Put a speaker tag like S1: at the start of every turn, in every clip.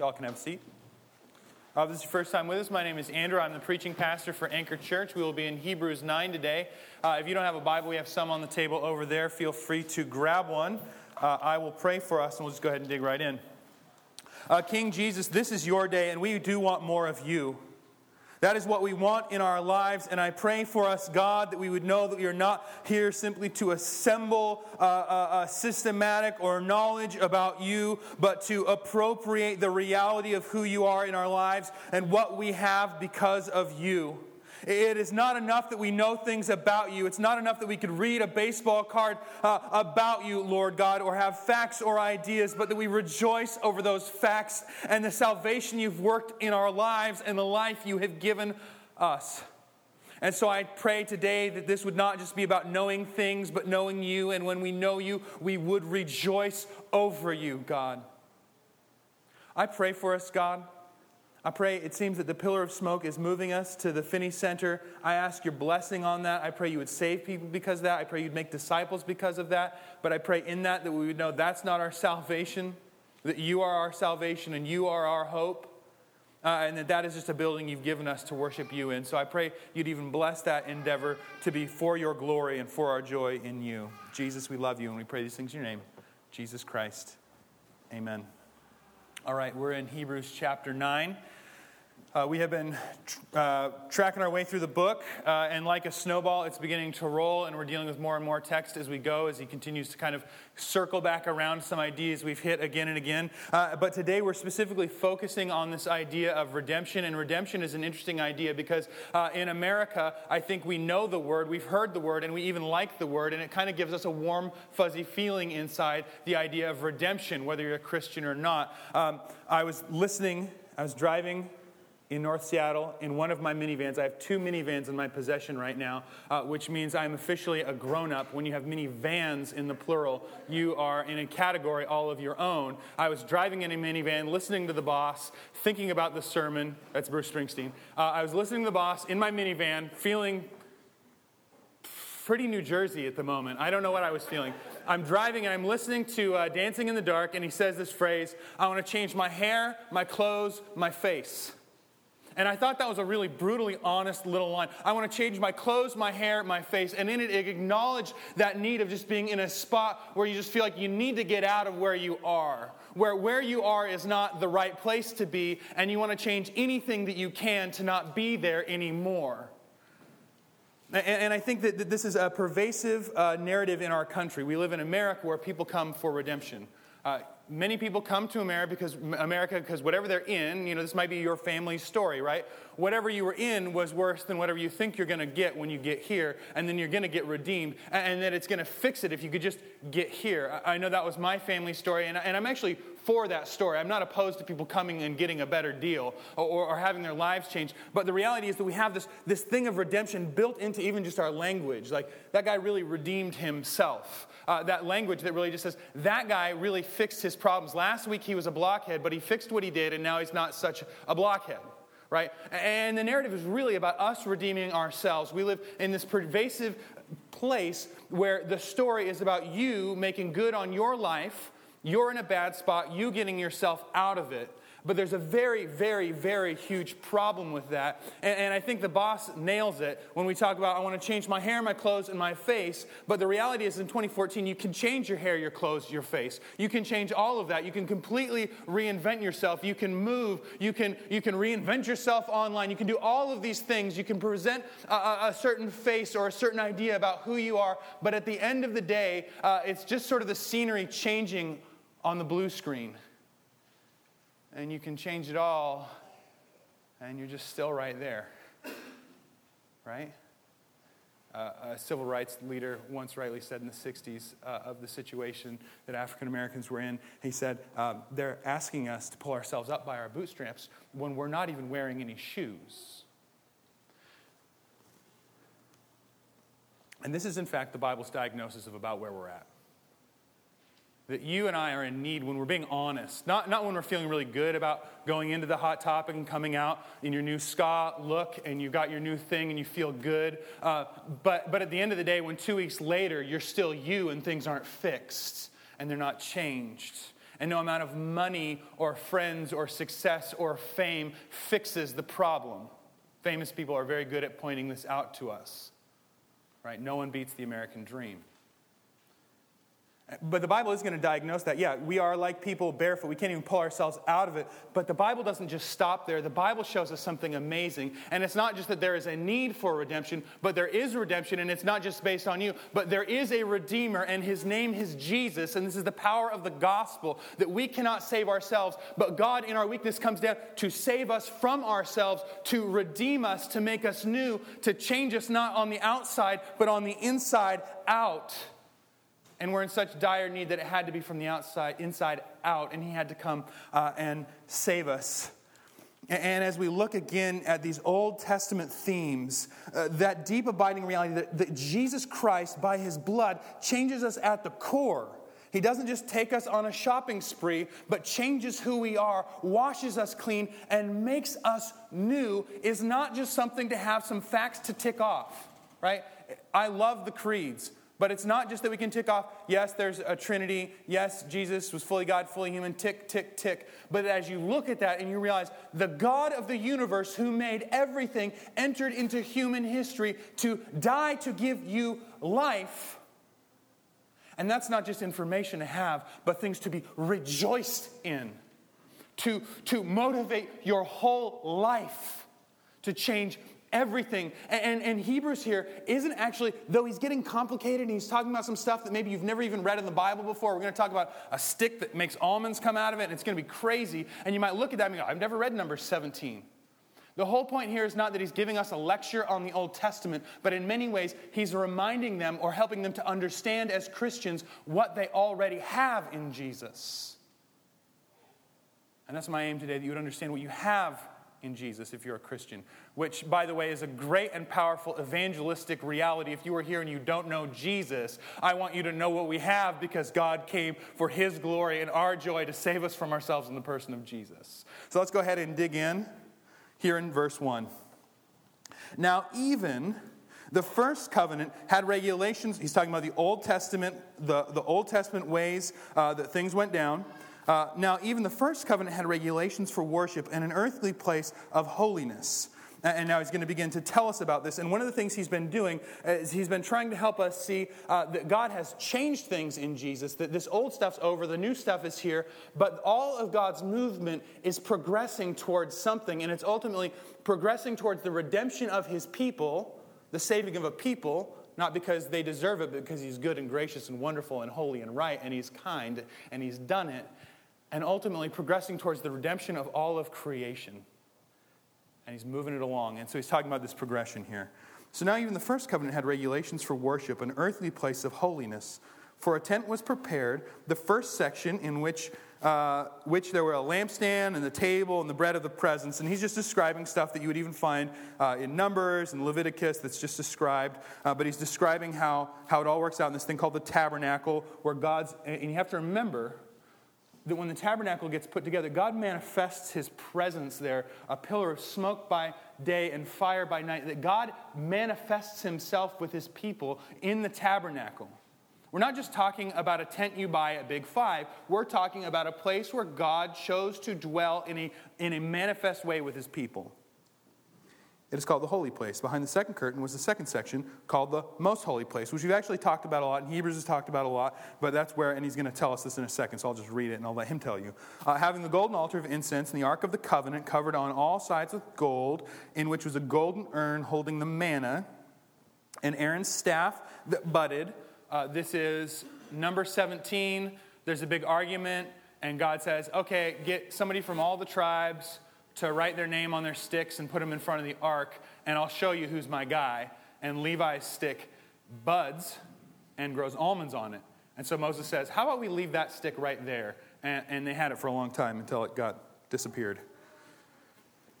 S1: Y'all can have a seat. Uh, this is your first time with us, my name is Andrew. I'm the preaching pastor for Anchor Church. We will be in Hebrews 9 today. Uh, if you don't have a Bible, we have some on the table over there. Feel free to grab one. Uh, I will pray for us, and we'll just go ahead and dig right in. Uh, King Jesus, this is your day, and we do want more of you. That is what we want in our lives. And I pray for us, God, that we would know that we are not here simply to assemble a, a, a systematic or knowledge about you, but to appropriate the reality of who you are in our lives and what we have because of you. It is not enough that we know things about you. It's not enough that we could read a baseball card uh, about you, Lord God, or have facts or ideas, but that we rejoice over those facts and the salvation you've worked in our lives and the life you have given us. And so I pray today that this would not just be about knowing things, but knowing you. And when we know you, we would rejoice over you, God. I pray for us, God. I pray it seems that the pillar of smoke is moving us to the Phinney Center. I ask your blessing on that. I pray you would save people because of that. I pray you'd make disciples because of that. But I pray in that that we would know that's not our salvation, that you are our salvation and you are our hope. Uh, and that that is just a building you've given us to worship you in. So I pray you'd even bless that endeavor to be for your glory and for our joy in you. Jesus, we love you and we pray these things in your name. Jesus Christ. Amen. All right, we're in Hebrews chapter 9. Uh, we have been uh, tracking our way through the book, uh, and like a snowball, it's beginning to roll, and we're dealing with more and more text as we go, as he continues to kind of circle back around some ideas we've hit again and again. Uh, but today we're specifically focusing on this idea of redemption, and redemption is an interesting idea because uh, in America, I think we know the word, we've heard the word, and we even like the word, and it kind of gives us a warm, fuzzy feeling inside the idea of redemption, whether you're a Christian or not. Um, I was listening, I was driving in North Seattle in one of my minivans. I have two minivans in my possession right now, uh, which means I'm officially a grown up. When you have minivans in the plural, you are in a category all of your own. I was driving in a minivan, listening to the boss, thinking about the sermon. That's Bruce Springsteen. Uh, I was listening to the boss in my minivan, feeling pretty New Jersey at the moment. I don't know what I was feeling. I'm driving and I'm listening to uh, Dancing in the Dark, and he says this phrase I want to change my hair, my clothes, my face. And I thought that was a really brutally honest little line. I want to change my clothes, my hair, my face. And in it, it acknowledged that need of just being in a spot where you just feel like you need to get out of where you are. Where where you are is not the right place to be, and you want to change anything that you can to not be there anymore. And, I think that this is a pervasive uh, narrative in our country. We live in America where people come for redemption. Many people come to America because America because whatever they're in, you know, this might be your family's story, right? Whatever you were in was worse than whatever you think you're going to get when you get here, and then you're going to get redeemed, and that it's going to fix it if you could just get here. I know that was my family story, and, I'm actually for that story. I'm not opposed to people coming and getting a better deal or, or having their lives changed, but the reality is that we have this, this thing of redemption built into even just our language. Like, that guy really redeemed himself uh, that language that really just says that guy really fixed his problems. Last week he was a blockhead, but he fixed what he did, and now he's not such a blockhead. Right? And the narrative is really about us redeeming ourselves. We live in this pervasive place where the story is about you making good on your life. You're in a bad spot, you getting yourself out of it. But there's a very, very, very huge problem with that. And, and, I think the boss nails it when we talk about, I want to change my hair, my clothes, and my face. But the reality is, in 2014, you can change your hair, your clothes, your face. You can change all of that. You can completely reinvent yourself. You can move. You can, you can reinvent yourself online. You can do all of these things. You can present a, a certain face or a certain idea about who you are. But at the end of the day, uh, it's just sort of the scenery changing on the blue screen and you can change it all, and you're just still right there. Right? Uh, a civil rights leader once rightly said in the 60s uh, of the situation that African Americans were in, he said, um, they're asking us to pull ourselves up by our bootstraps when we're not even wearing any shoes. And this is, in fact, the Bible's diagnosis of about where we're at that you and I are in need when we're being honest. Not, not when we're feeling really good about going into the hot topic and coming out in your new ska look and you've got your new thing and you feel good. Uh, but, but at the end of the day, when two weeks later you're still you and things aren't fixed and they're not changed. And no amount of money or friends or success or fame fixes the problem. Famous people are very good at pointing this out to us. Right? No one beats the American dream. But the Bible is going to diagnose that. Yeah, we are like people barefoot. We can't even pull ourselves out of it. But the Bible doesn't just stop there. The Bible shows us something amazing. And it's not just that there is a need for redemption, but there is redemption. And it's not just based on you, but there is a Redeemer, and his name is Jesus. And this is the power of the gospel that we cannot save ourselves. But God, in our weakness, comes down to save us from ourselves, to redeem us, to make us new, to change us not on the outside, but on the inside out and we're in such dire need that it had to be from the outside, inside out, and he had to come uh, and save us. And as we look again at these Old Testament themes, uh, that deep abiding reality that, that Jesus Christ, by his blood, changes us at the core. He doesn't just take us on a shopping spree, but changes who we are, washes us clean, and makes us new, is not just something to have some facts to tick off, right? I love the creeds. But it's not just that we can tick off, yes, there's a Trinity, yes, Jesus was fully God, fully human, tick, tick, tick. But as you look at that and you realize the God of the universe who made everything entered into human history to die to give you life. And that's not just information to have, but things to be rejoiced in, to, to motivate your whole life, to change everything. And, and, and, Hebrews here isn't actually, though he's getting complicated and he's talking about some stuff that maybe you've never even read in the Bible before. We're going to talk about a stick that makes almonds come out of it, and it's going to be crazy. And you might look at that and go, I've never read number 17. The whole point here is not that he's giving us a lecture on the Old Testament, but in many ways, he's reminding them or helping them to understand as Christians what they already have in Jesus. And that's my aim today that you would understand what you have in Jesus if you're a Christian, which, by the way, is a great and powerful evangelistic reality. If you are here and you don't know Jesus, I want you to know what we have because God came for His glory and our joy to save us from ourselves in the person of Jesus. So let's go ahead and dig in here in verse 1. Now, even the first covenant had regulations. He's talking about the Old Testament, the, the Old Testament ways uh, that things went down. Uh, now, even the first covenant had regulations for worship and an earthly place of holiness. And now he's going to begin to tell us about this. And one of the things he's been doing is he's been trying to help us see uh, that God has changed things in Jesus, that this old stuff's over, the new stuff is here, but all of God's movement is progressing towards something, and it's ultimately progressing towards the redemption of his people, the saving of a people, not because they deserve it, but because he's good and gracious and wonderful and holy and right, and he's kind, and he's done it and ultimately progressing towards the redemption of all of creation. And he's moving it along. And so he's talking about this progression here. So now, even the first covenant had regulations for worship, an earthly place of holiness. For a tent was prepared, the first section in which, uh, which there were a lampstand and the table and the bread of the presence. And he's just describing stuff that you would even find uh, in Numbers and Leviticus that's just described. Uh, but he's describing how, how it all works out in this thing called the tabernacle, where God's, and you have to remember, that when the tabernacle gets put together, God manifests his presence there, a pillar of smoke by day and fire by night, that God manifests himself with his people in the tabernacle. We're not just talking about a tent you buy at Big Five. We're talking about a place where God chose to dwell in a, in a manifest way with his people. It is called the holy place. Behind the second curtain was the second section called the most holy place, which we've actually talked about a lot, and Hebrews has talked about a lot, but that's where, and he's going to tell us this in a second, so I'll just read it and I'll let him tell you. Uh, having the golden altar of incense and the ark of the covenant covered on all sides with gold, in which was a golden urn holding the manna, and Aaron's staff that budded. Uh, this is number 17. There's a big argument, and God says, okay, get somebody from all the tribes to write their name on their sticks and put them in front of the ark, and I'll show you who's my guy. And Levi's stick buds and grows almonds on it. And so Moses says, How about we leave that stick right there? And, and they had it for a long time until it got disappeared.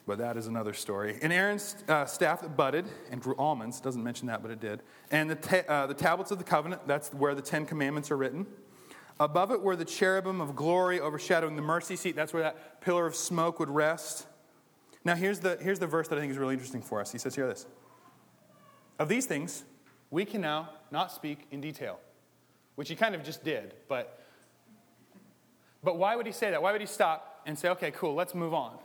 S1: But that is another story. And Aaron's uh, staff that budded and grew almonds, doesn't mention that, but it did. And the, ta- uh, the tablets of the covenant, that's where the Ten Commandments are written. Above it were the cherubim of glory overshadowing the mercy seat. That's where that pillar of smoke would rest. Now, here's the, here's the verse that I think is really interesting for us. He says, Hear this. Of these things, we can now not speak in detail, which he kind of just did, but But why would he say that? Why would he stop and say, okay, cool, let's move on?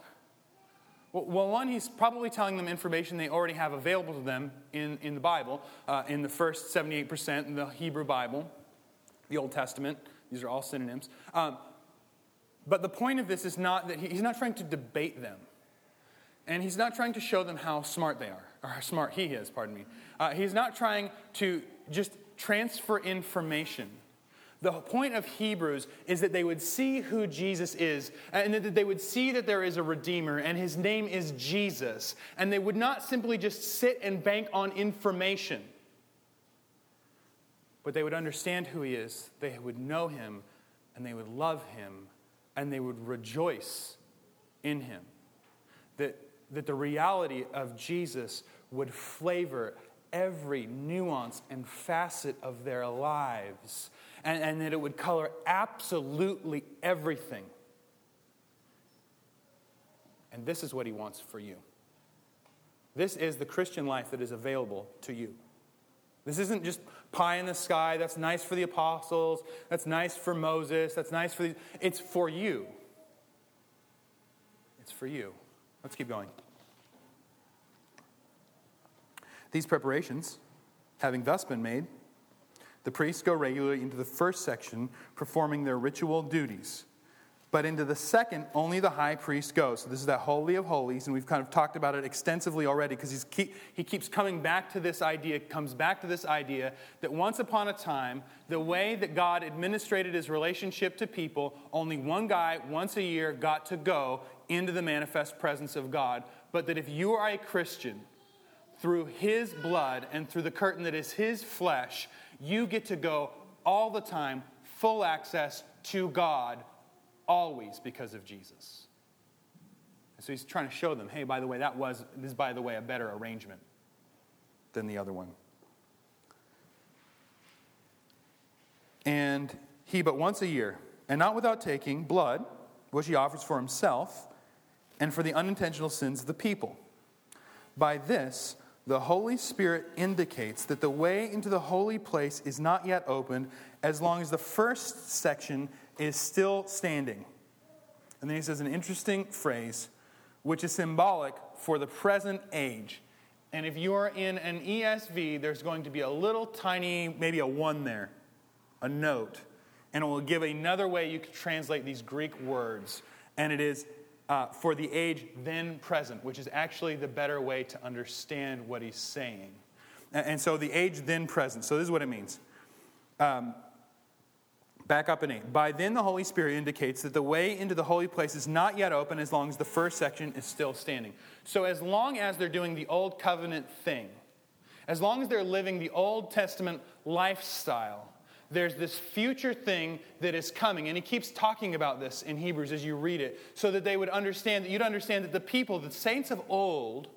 S1: Well, one, he's probably telling them information they already have available to them in, in the Bible, uh, in the first 78% in the Hebrew Bible, the Old Testament. These are all synonyms. Um, but the point of this is not that he, he's not trying to debate them. And he's not trying to show them how smart they are, or how smart he is, pardon me. Uh, he's not trying to just transfer information. The point of Hebrews is that they would see who Jesus is, and that they would see that there is a Redeemer, and his name is Jesus. And they would not simply just sit and bank on information, but they would understand who he is, they would know him, and they would love him, and they would rejoice in him. That, that the reality of Jesus would flavor every nuance and facet of their lives and, and that it would color absolutely everything. And this is what he wants for you. This is the Christian life that is available to you. This isn't just pie in the sky. That's nice for the apostles. That's nice for Moses. That's nice for the. It's for you. It's for you. Let's keep going. These preparations, having thus been made, the priests go regularly into the first section, performing their ritual duties. But into the second, only the high priest goes. So this is that Holy of Holies, and we've kind of talked about it extensively already because keep, he keeps coming back to this idea, comes back to this idea that once upon a time, the way that God administrated his relationship to people, only one guy once a year got to go into the manifest presence of God. But that if you are a Christian, through his blood and through the curtain that is his flesh, you get to go all the time, full access to God, always because of Jesus. And so he's trying to show them hey, by the way, that was, this is, by the way, a better arrangement than the other one. And he, but once a year, and not without taking blood, which he offers for himself and for the unintentional sins of the people. By this, the Holy Spirit indicates that the way into the holy place is not yet opened as long as the first section is still standing. And then he says an interesting phrase, which is symbolic for the present age. And if you're in an ESV, there's going to be a little tiny, maybe a one there, a note. And it will give another way you can translate these Greek words. And it is uh, for the age then present, which is actually the better way to understand what he's saying. And, so the age then present. So this is what it means. Um, back up in 8. By then, the Holy Spirit indicates that the way into the holy place is not yet open as long as the first section is still standing. So, as long as they're doing the old covenant thing, as long as they're living the Old Testament lifestyle, there's this future thing that is coming. And he keeps talking about this in Hebrews as you read it, so that they would understand, that you'd understand that the people, the saints of old,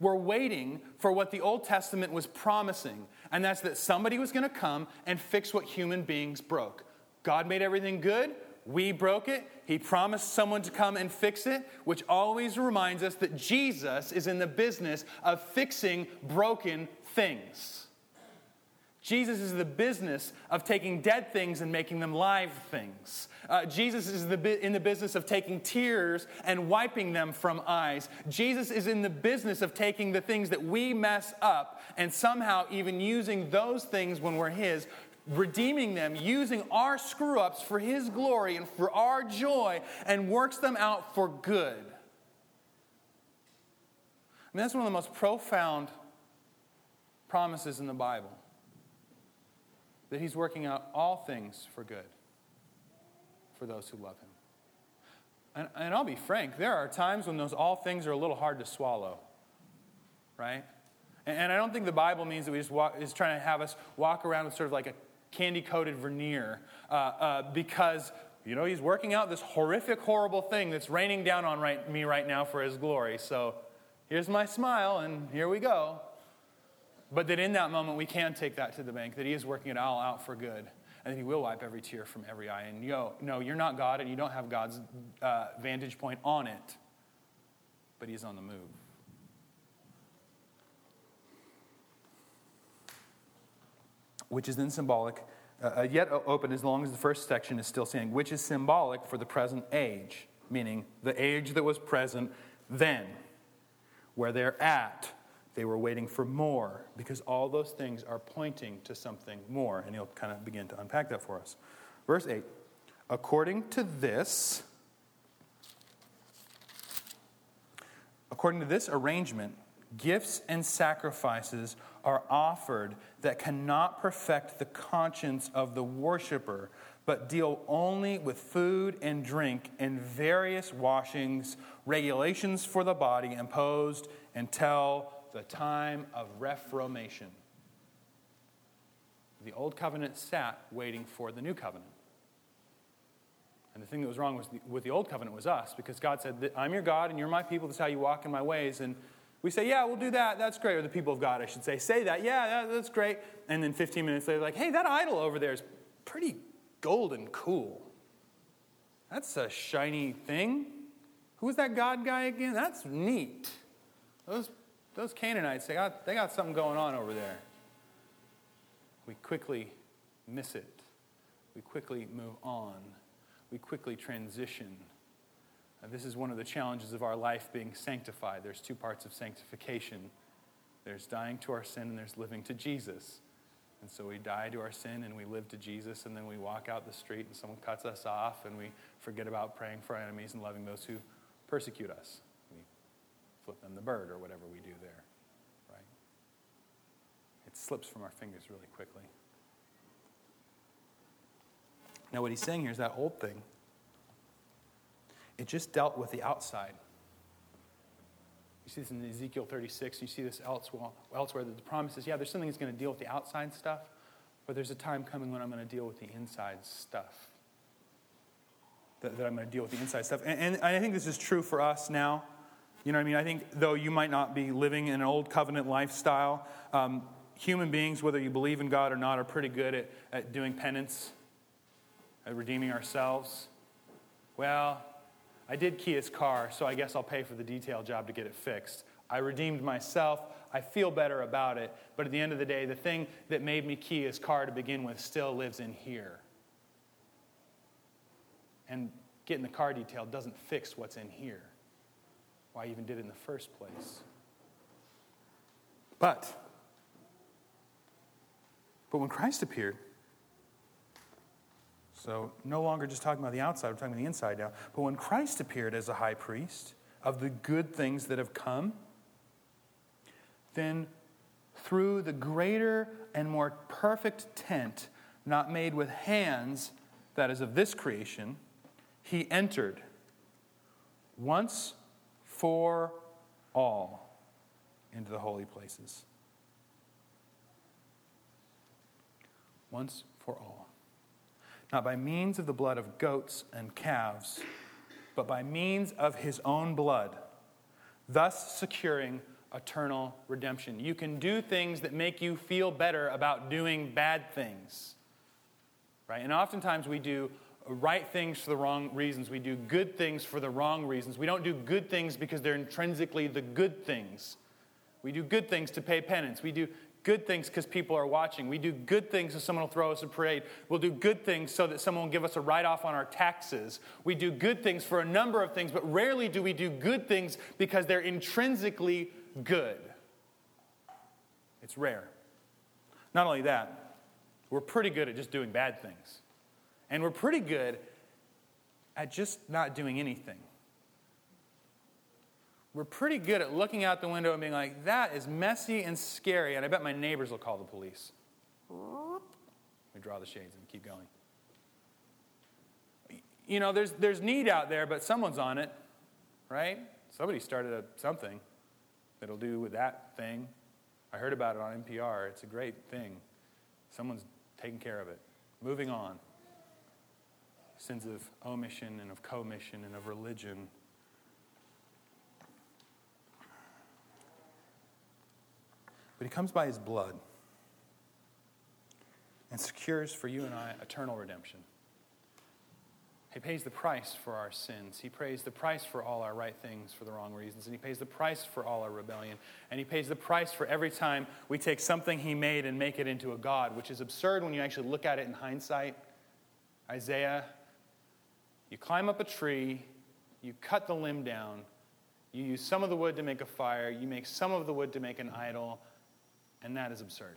S1: were waiting for what the Old Testament was promising. And that's that somebody was going to come and fix what human beings broke. God made everything good. We broke it. He promised someone to come and fix it, which always reminds us that Jesus is in the business of fixing broken things. Jesus is the business of taking dead things and making them live things. Uh, Jesus is the, in the business of taking tears and wiping them from eyes. Jesus is in the business of taking the things that we mess up and somehow even using those things when we're His, redeeming them, using our screw ups for His glory and for our joy, and works them out for good. I mean, that's one of the most profound promises in the Bible that He's working out all things for good for those who love Him. And, and I'll be frank, there are times when those all things are a little hard to swallow, right? And, and I don't think the Bible means that we just walk, is trying to have us walk around with sort of like a candy coated veneer uh, uh, because you know, he's working out this horrific, horrible thing that's raining down on right, me right now for his glory. So here's my smile, and here we go. But that in that moment, we can take that to the bank, that He is working it all out for good, and that He will wipe every tear from every eye. And yo, no, you're not God, and you don't have God's uh, vantage point on it, but He's on the move. Which is then symbolic uh, yet open as long as the first section is still standing, which is symbolic for the present age, meaning the age that was present then, where they're at. They were waiting for more because all those things are pointing to something more. And he'll kind of begin to unpack that for us. Verse 8 According to this, according to this arrangement, gifts and sacrifices are offered that cannot perfect the conscience of the worshiper, but deal only with food and drink and various washings, regulations for the body imposed until the time of reformation. The old covenant sat waiting for the new covenant. And the thing that was wrong was the, with the old covenant was us, because God said, I'm your God and you're my people. This is how you walk in my ways. And we say, yeah, we'll do that. That's great. Or the people of God, I should say, say that. Yeah, that's great. And then 15 minutes later, like, hey, that idol over there is pretty golden cool. That's a shiny thing. Who's that God guy again? That's neat. Those, those Canaanites, they got, they got something going on over there. We quickly miss it. We quickly move on we quickly transition. Uh, this is one of the challenges of our life being sanctified. There's two parts of sanctification there's dying to our sin, and there's living to Jesus. And so we die to our sin and we live to Jesus, and then we walk out the street and someone cuts us off, and we forget about praying for our enemies and loving those who persecute us. Flip them the bird or whatever we do there, right? It slips from our fingers really quickly. Now, what he's saying here is that old thing, it just dealt with the outside. You see this in Ezekiel 36. You see this elsewhere, elsewhere that the promise is, yeah, there's something that's going to deal with the outside stuff, but there's a time coming when I'm going to deal with the inside stuff. That, that I'm going to deal with the inside stuff. And, and I think this is true for us now. You know what I mean? I think though you might not be living in an old covenant lifestyle, um, human beings, whether you believe in God or not, are pretty good at, at doing penance at redeeming ourselves? Well, I did key his car, so I guess I'll pay for the detail job to get it fixed. I redeemed myself. I feel better about it. But at the end of the day, the thing that made me key his car to begin with still lives in here. And getting the car detailed doesn't fix what's in here. Why I even did it in the first place. But, but when Christ appeared, so, no longer just talking about the outside, we're talking about the inside now. But when Christ appeared as a high priest of the good things that have come, then through the greater and more perfect tent, not made with hands, that is of this creation, he entered once for all into the holy places. Once for all not by means of the blood of goats and calves, but by means of his own blood, thus securing eternal redemption. You can do things that make you feel better about doing bad things. Right? And oftentimes we do right things for the wrong reasons. We do good things for the wrong reasons. We don't do good things because they're intrinsically the good things. We do good things to pay penance. We do good things because people are watching. We do good things so someone will throw us a parade. We'll do good things so that someone will give us a write off on our taxes. We do good things for a number of things, but rarely do we do good things because they're intrinsically good. It's rare. Not only that, we're pretty good at just doing bad things. And we're pretty good at just not doing anything we're pretty good at looking out the window and being like, that is messy and scary, and I bet my neighbors will call the police. We draw the shades and keep going. You know, there's, there's need out there, but someone's on it, right? Somebody started a, something that'll do with that thing. I heard about it on NPR. It's a great thing. Someone's taking care of it. Moving on. Sins of omission and of commission and of religion But he comes by his blood and secures for you and I eternal redemption. He pays the price for our sins. He pays the price for all our right things for the wrong reasons. And He pays the price for all our rebellion. And He pays the price for every time we take something He made and make it into a God, which is absurd when you actually look at it in hindsight. Isaiah, you climb up a tree, you cut the limb down, you use some of the wood to make a fire, you make some of the wood to make an idol, and that is absurd.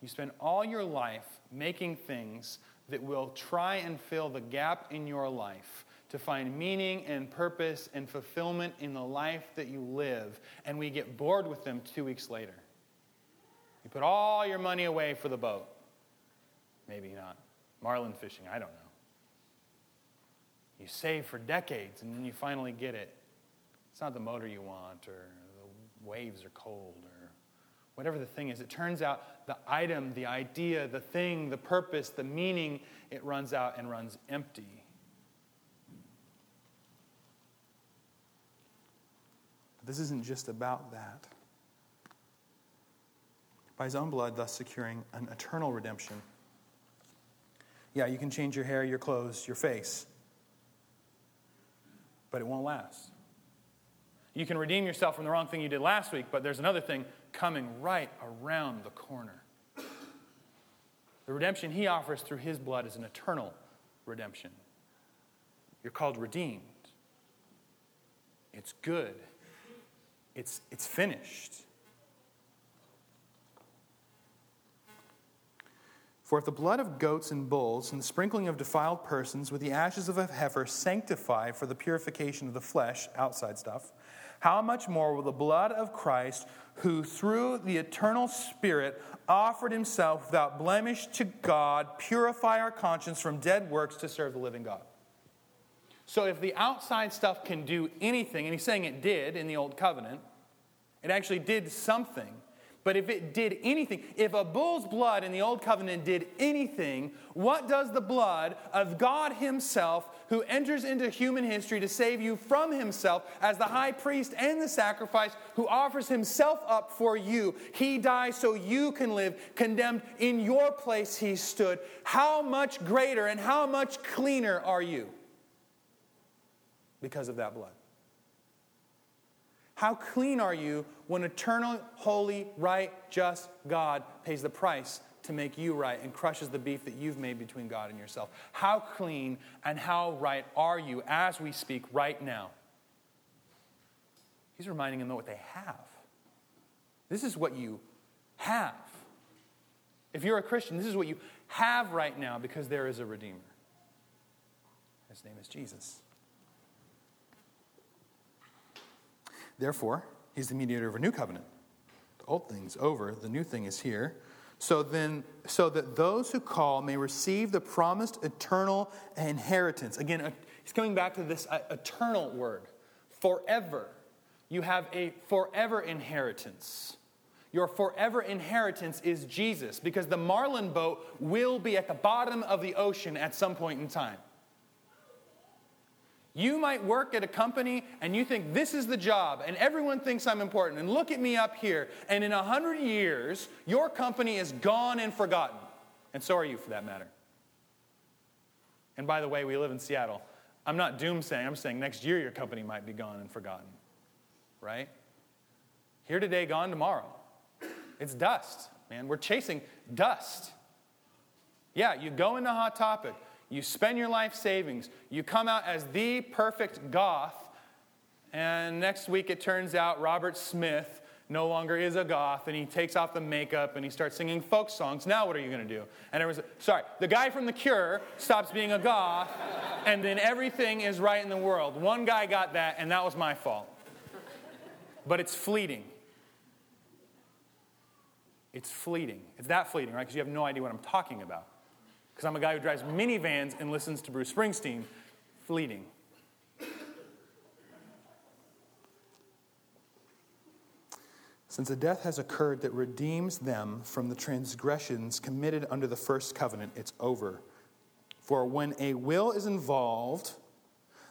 S1: You spend all your life making things that will try and fill the gap in your life to find meaning and purpose and fulfillment in the life that you live, and we get bored with them two weeks later. You put all your money away for the boat. Maybe not. Marlin fishing, I don't know. You save for decades, and then you finally get it. It's not the motor you want, or the waves are cold, or whatever the thing is. It turns out the item, the idea, the thing, the purpose, the meaning, it runs out and runs empty. But this isn't just about that. By his own blood, thus securing an eternal redemption. Yeah, you can change your hair, your clothes, your face, but it won't last. You can redeem yourself from the wrong thing you did last week, but there's another thing coming right around the corner. The redemption he offers through his blood is an eternal redemption. You're called redeemed. It's good. It's, it's finished. For if the blood of goats and bulls and the sprinkling of defiled persons with the ashes of a heifer sanctify for the purification of the flesh, outside stuff, how much more will the blood of Christ, who through the eternal Spirit offered himself without blemish to God, purify our conscience from dead works to serve the living God? So, if the outside stuff can do anything, and he's saying it did in the Old Covenant, it actually did something. But if it did anything, if a bull's blood in the Old Covenant did anything, what does the blood of God Himself, who enters into human history to save you from Himself as the high priest and the sacrifice, who offers Himself up for you? He dies so you can live. Condemned in your place, He stood. How much greater and how much cleaner are you because of that blood? How clean are you when eternal, holy, right, just God pays the price to make you right and crushes the beef that you've made between God and yourself? How clean and how right are you as we speak right now? He's reminding them of what they have. This is what you have. If you're a Christian, this is what you have right now because there is a Redeemer. His name is Jesus. Therefore, he's the mediator of a new covenant. The old thing's over, the new thing is here. So then, so that those who call may receive the promised eternal inheritance. Again, he's coming back to this uh, eternal word. Forever. You have a forever inheritance. Your forever inheritance is Jesus because the Marlin boat will be at the bottom of the ocean at some point in time. You might work at a company and you think this is the job and everyone thinks I'm important and look at me up here and in a hundred years your company is gone and forgotten. And so are you for that matter. And by the way, we live in Seattle. I'm not doomsaying, I'm saying next year your company might be gone and forgotten. Right? Here today, gone tomorrow. It's dust, man. We're chasing dust. Yeah, you go into Hot Topic. You spend your life savings. You come out as the perfect goth. And next week it turns out Robert Smith no longer is a goth and he takes off the makeup and he starts singing folk songs. Now what are you going to do? And was sorry, the guy from The Cure stops being a goth and then everything is right in the world. One guy got that and that was my fault. But it's fleeting. It's fleeting. It's that fleeting, right? Because you have no idea what I'm talking about because I'm a guy who drives minivans and listens to Bruce Springsteen, fleeting. Since a death has occurred that redeems them from the transgressions committed under the first covenant, it's over. For when a will is involved,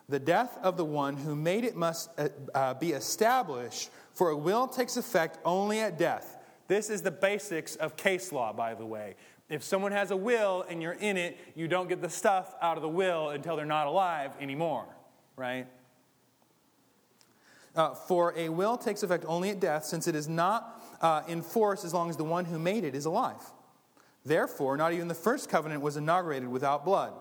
S1: the death of the one who made it must uh, uh be established, for a will takes effect only at death. This is the basics of case law, by the way. If someone has a will and you're in it, you don't get the stuff out of the will until they're not alive anymore, right? Uh, for a will takes effect only at death, since it is not uh, in force as long as the one who made it is alive. Therefore, not even the first covenant was inaugurated without blood.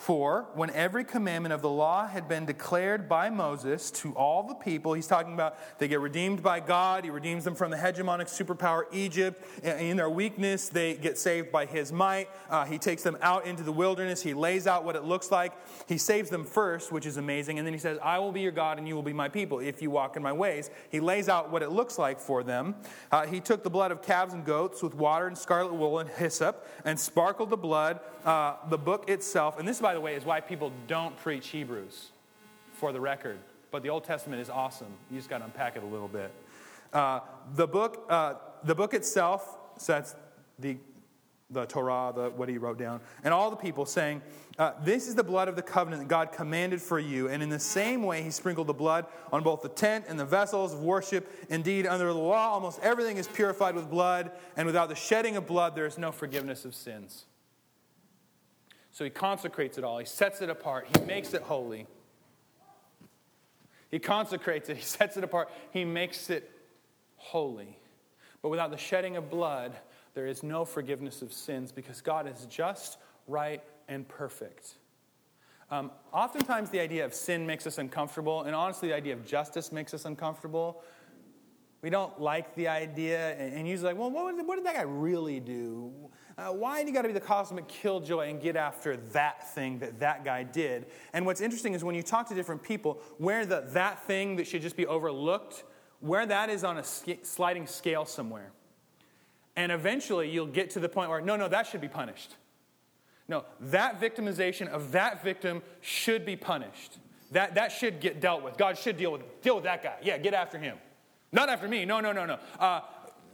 S1: For when every commandment of the law had been declared by Moses to all the people, he's talking about they get redeemed by God. He redeems them from the hegemonic superpower Egypt. In their weakness, they get saved by his might. Uh, he takes them out into the wilderness. He lays out what it looks like. He saves them first, which is amazing. And then he says, I will be your God and you will be my people if you walk in my ways. He lays out what it looks like for them. Uh, he took the blood of calves and goats with water and scarlet wool and hyssop and sparkled the blood, uh, the book itself. And this, by by the way, is why people don't preach Hebrews, for the record. But the Old Testament is awesome. You just got to unpack it a little bit. Uh, the, book, uh, the book itself sets the, the Torah, the, what he wrote down, and all the people saying, uh, This is the blood of the covenant that God commanded for you. And in the same way, he sprinkled the blood on both the tent and the vessels of worship. Indeed, under the law, almost everything is purified with blood, and without the shedding of blood, there is no forgiveness of sins. So he consecrates it all, he sets it apart, he makes it holy. He consecrates it, he sets it apart, he makes it holy. But without the shedding of blood, there is no forgiveness of sins because God is just, right, and perfect. Um, oftentimes, the idea of sin makes us uncomfortable, and honestly, the idea of justice makes us uncomfortable. We don't like the idea, and usually, like, well, what, what did that guy really do? Uh, why do you got to be the cosmic killjoy and get after that thing that that guy did? And what's interesting is when you talk to different people, where the that thing that should just be overlooked, where that is on a sliding scale somewhere. And eventually you'll get to the point where, no, no, that should be punished. No, that victimization of that victim should be punished. That, that should get dealt with. God should deal with, deal with that guy. Yeah, get after him. Not after me. No, no, no, no. Uh,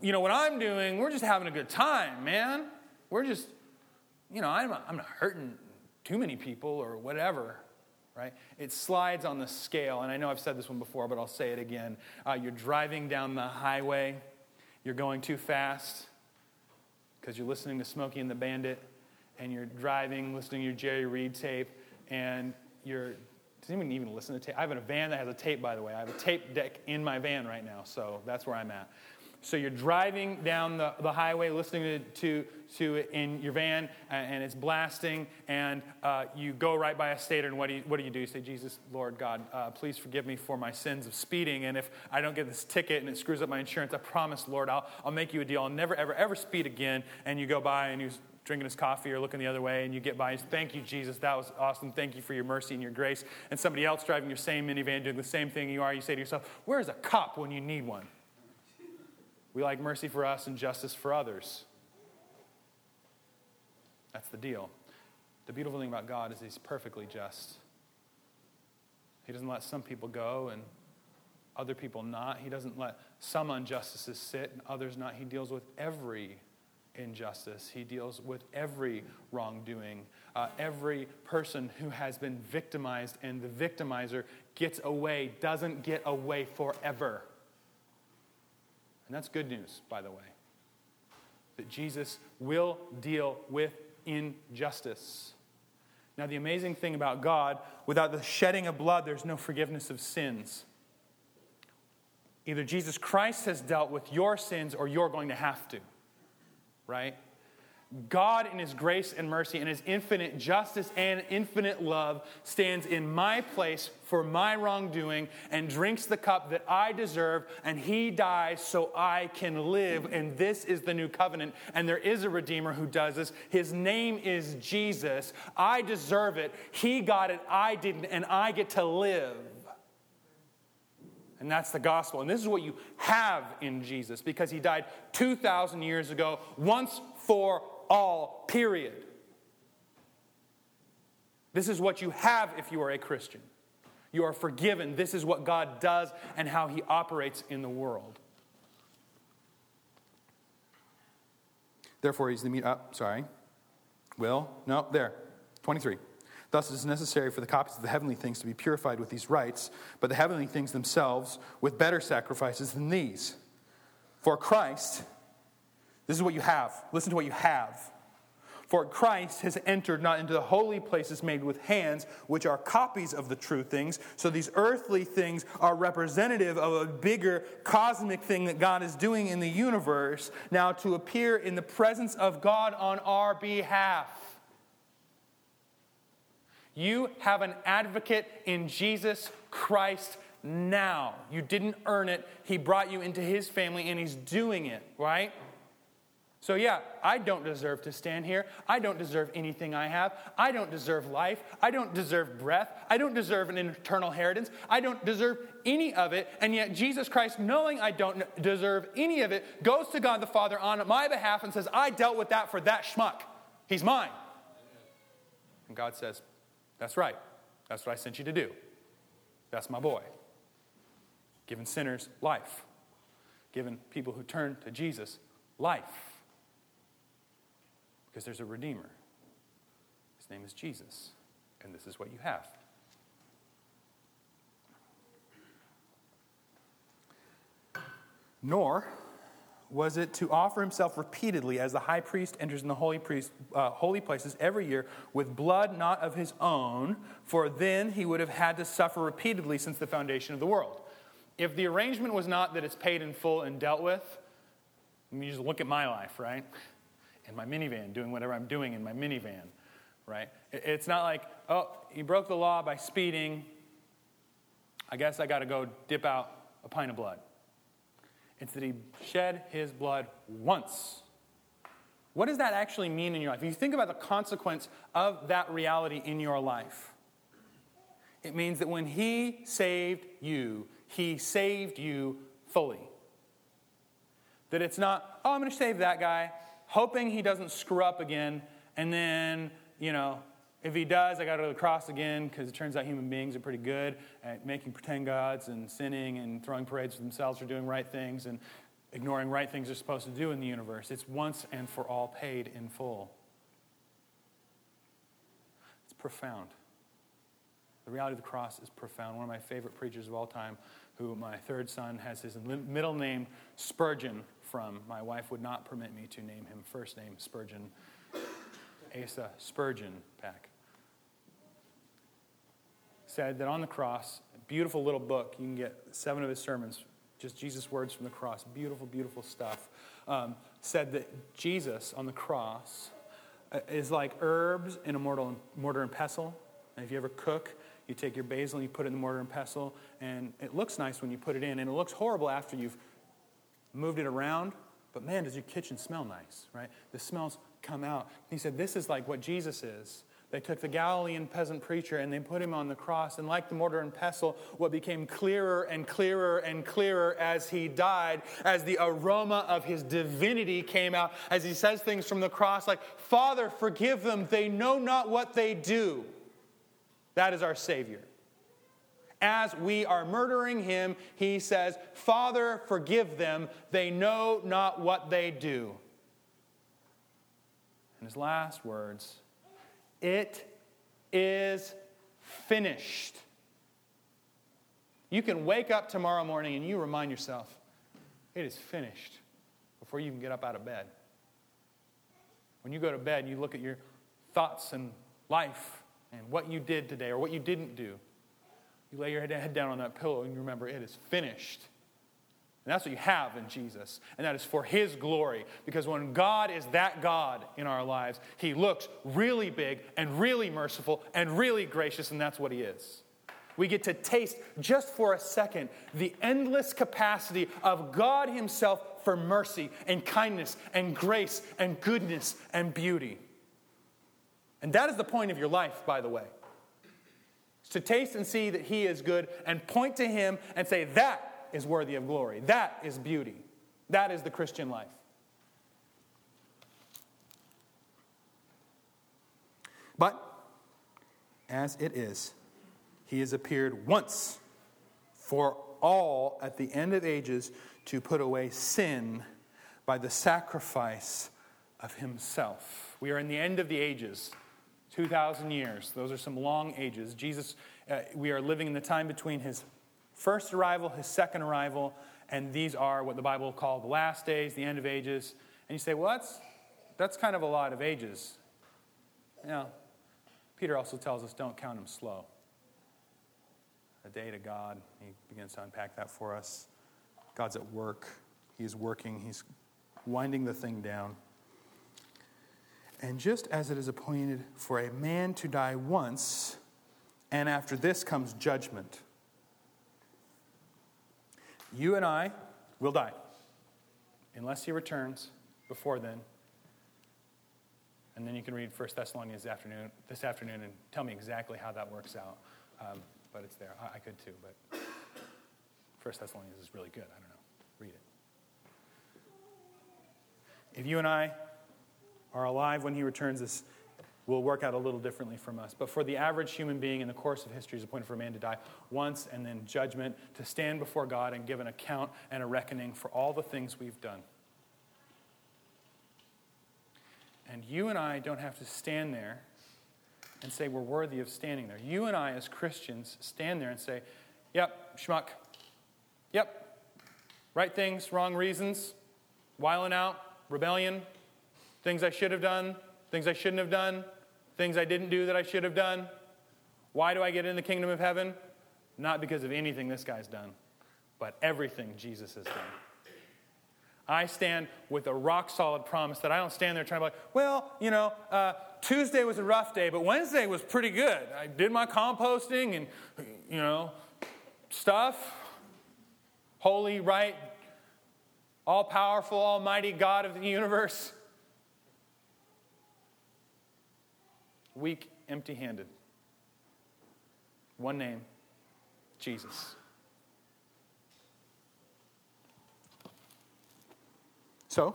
S1: you know, what I'm doing, we're just having a good time, man. We're just, you know, I'm, I'm not hurting too many people or whatever, right? It slides on the scale. And I know I've said this one before, but I'll say it again. Uh, you're driving down the highway, you're going too fast because you're listening to Smokey and the Bandit, and you're driving, listening to your Jerry Reed tape, and you're does anyone even listen to tape? I have a van that has a tape, by the way. I have a tape deck in my van right now, so that's where I'm at. So you're driving down the, the highway, listening to, to, to it in your van, and it's blasting, and uh, you go right by a stator, and what do you, what do, you do? You say, Jesus, Lord God, uh, please forgive me for my sins of speeding, and if I don't get this ticket and it screws up my insurance, I promise, Lord, I'll, I'll make you a deal. I'll never, ever, ever speed again. And you go by, and he's drinking his coffee or looking the other way, and you get by and say, Thank you, Jesus, that was awesome. Thank you for your mercy and your grace. And somebody else driving your same minivan doing the same thing you are, you say to yourself, Where's a cop when you need one? We like mercy for us and justice for others. That's the deal. The beautiful thing about God is He's perfectly just. He doesn't let some people go and other people not. He doesn't let some injustices sit and others not. He deals with every injustice. He deals with every wrongdoing, uh, every person who has been victimized, and the victimizer gets away, doesn't get away forever. And that's good news, by the way. That Jesus will deal with injustice. Now, the amazing thing about God, without the shedding of blood, there's no forgiveness of sins. Either Jesus Christ has dealt with your sins or you're going to have to, right? God, in His grace and mercy and His infinite justice and infinite love, stands in my place for my wrongdoing and drinks the cup that I deserve, and He dies so I can live. And this is the new covenant. And there is a Redeemer who does this. His name is Jesus. I deserve it. He got it. I didn't. And I get to live. And that's the gospel. And this is what you have in Jesus because he died 2,000 years ago, once for all, period. This is what you have if you are a Christian. You are forgiven. This is what God does and how He operates in the world. Therefore, He's the meat. Up, oh, sorry. Will? No, there. 23. Thus, it is necessary for the copies of the heavenly things to be purified with these rites, but the heavenly things themselves with better sacrifices than these. For Christ This is what you have. Listen to what you have. For Christ has entered not into the holy places made with hands, which are copies of the true things. So these earthly things are representative of a bigger cosmic thing that God is doing in the universe, now to appear in the presence of God on our behalf. You have an advocate in Jesus Christ now. You didn't earn it. He brought you into his family and he's doing it, right? So, yeah, I don't deserve to stand here. I don't deserve anything I have. I don't deserve life. I don't deserve breath. I don't deserve an eternal inheritance. I don't deserve any of it. And yet, Jesus Christ, knowing I don't deserve any of it, goes to God the Father on my behalf and says, I dealt with that for that schmuck. He's mine. And God says, That's right. That's what I sent you to do. That's my boy. Giving sinners life, giving people who turn to Jesus life because there's a Redeemer. His name is Jesus, and this is what you have. Nor was it to offer himself repeatedly as the high priest enters in the holy, priest, uh, holy places every year with blood not of his own, for then he would have had to suffer repeatedly since the foundation of the world. If the arrangement was not that it's paid in full and dealt with, I mean, just look at my life, right? In my minivan, doing whatever I'm doing in my minivan, right? It's not like, oh, he broke the law by speeding. I guess I got to go dip out a pint of blood. It's that he shed his blood once. What does that actually mean in your life? If you think about the consequence of that reality in your life, it means that when he saved you, he saved you fully. That it's not, oh, I'm going to save that guy hoping he doesn't screw up again. And then, you know, if he does, I got to go to the cross again because it turns out human beings are pretty good at making pretend gods and sinning and throwing parades for themselves for doing right things and ignoring right things they're supposed to do in the universe. It's once and for all paid in full. It's profound. The reality of the cross is profound. One of my favorite preachers of all time, who my third son has his middle name Spurgeon, from. My wife would not permit me to name him first name Spurgeon. Asa Spurgeon Peck said that on the cross, beautiful little book, you can get seven of his sermons, just Jesus' words from the cross, beautiful, beautiful stuff. Um, said that Jesus on the cross uh, is like herbs in a mortar and pestle. And if you ever cook, you take your basil and you put it in the mortar and pestle, and it looks nice when you put it in, and it looks horrible after you've moved it around, but man, does your kitchen smell nice, right? The smells come out. He said, This is like what Jesus is. They took the Galilean peasant preacher and they put him on the cross. And like the mortar and pestle, what became clearer and clearer and clearer as he died, as the aroma of his divinity came out, as he says things from the cross like, Father, forgive them. They know not what they do. That is our Savior as we are murdering him, he says, Father, forgive them. They know not what they do. And his last words, it is finished. You can wake up tomorrow morning and you remind yourself, it is finished before you can get up out of bed. When you go to bed, you look at your thoughts and life and what you did today or what you didn't do. You lay your head down on that pillow and you remember it is finished. And that's what you have in Jesus. And that is for His glory. Because when God is that God in our lives, He looks really big and really merciful and really gracious, and that's what He is. We get to taste just for a second the endless capacity of God Himself for mercy and kindness and grace and goodness and beauty. And that is the point of your life, by the way to taste and see that He is good and point to Him and say, That is worthy of glory. That is beauty. That is the Christian life. But as it is, He has appeared once for all at the end of ages to put away sin by the sacrifice of Himself. We are in the end of the ages. 2,000 years. Those are some long ages. Jesus, uh, we are living in the time between his first arrival, his second arrival, and these are what the Bible called the last days, the end of ages. And you say, well, that's, that's kind of a lot of ages. Know, Peter also tells us don't count them slow. A day to God, he begins to unpack that for us. God's at work, He's working, He's winding the thing down. And just as it is appointed for a man to die once, and after this comes judgment, you and I will die unless he returns before then. And then you can read 1 Thessalonians this afternoon, this afternoon and tell me exactly how that works out. Um, but it's there. I, I could too, but 1 Thessalonians is really good. I don't know. Read it. If you and I are alive when he returns, this will work out a little differently from us. But for the average human being in the course of history, is appointed for a man to die once and then judgment, to stand before God and give an account and a reckoning for all the things we've done. And you and I don't have to stand there and say we're worthy of standing there. You and I, as Christians, stand there and say, Yep, schmuck. Yep, right things, wrong reasons, wiling out, rebellion, things I should have done, things I shouldn't have done, things I didn't do that I should have done. Why do I get in the kingdom of heaven? Not because of anything this guy's done, but everything Jesus has done. I stand with a rock solid promise that I don't stand there trying to be like, well, you know, uh, Tuesday was a rough day, but Wednesday was pretty good. I did my composting and, you know, stuff. Holy, right, all powerful, almighty God of the universe. Weak, empty handed. One name Jesus. So,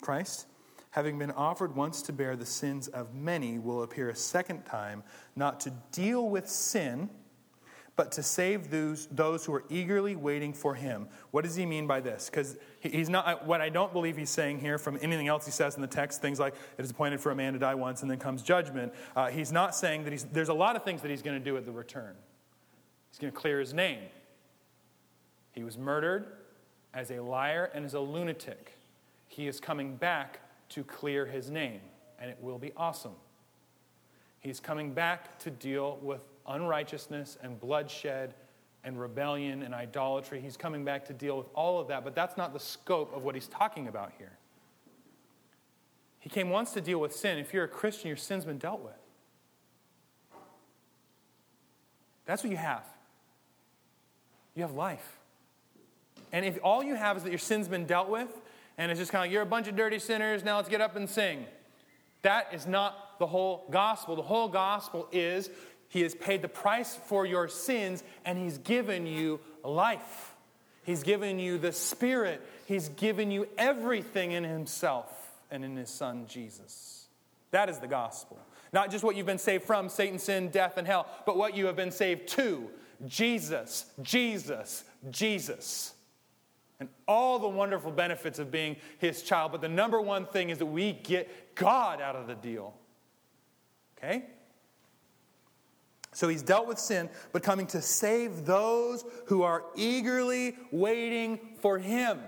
S1: Christ, having been offered once to bear the sins of many, will appear a second time, not to deal with sin but to save those, those who are eagerly waiting for him. What does he mean by this? Because he's not, what I don't believe he's saying here from anything else he says in the text, things like it is appointed for a man to die once and then comes judgment. Uh, he's not saying that he's, there's a lot of things that he's going to do at the return. He's going to clear his name. He was murdered as a liar and as a lunatic. He is coming back to clear his name, and it will be awesome. He's coming back to deal with unrighteousness and bloodshed and rebellion and idolatry. He's coming back to deal with all of that, but that's not the scope of what he's talking about here. He came once to deal with sin. If you're a Christian, your sin's been dealt with. That's what you have. You have life. And if all you have is that your sin's been dealt with, and it's just kind of like, you're a bunch of dirty sinners, now let's get up and sing. That is not the whole gospel. The whole gospel is he has paid the price for your sins, and He's given you life. He's given you the Spirit. He's given you everything in Himself and in His Son, Jesus. That is the gospel. Not just what you've been saved from, Satan, sin, death, and hell, but what you have been saved to Jesus, Jesus, Jesus. And all the wonderful benefits of being His child. But the number one thing is that we get God out of the deal. Okay? So he's dealt with sin, but coming to save those who are eagerly waiting for him.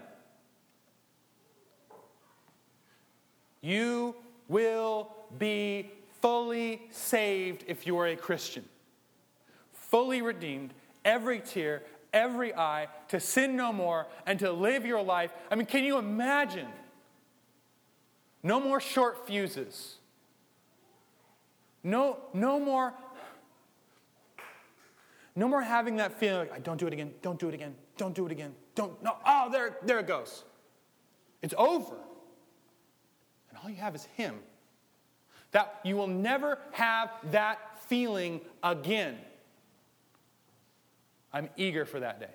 S1: You will be fully saved if you are a Christian. Fully redeemed, every tear, every eye, to sin no more, and to live your life. I mean, can you imagine? No more short fuses. No, no more no more having that feeling like, don't do it again, don't do it again, don't do it again, don't, no, oh, there, there it goes. It's over. And all you have is Him. That you will never have that feeling again. I'm eager for that day.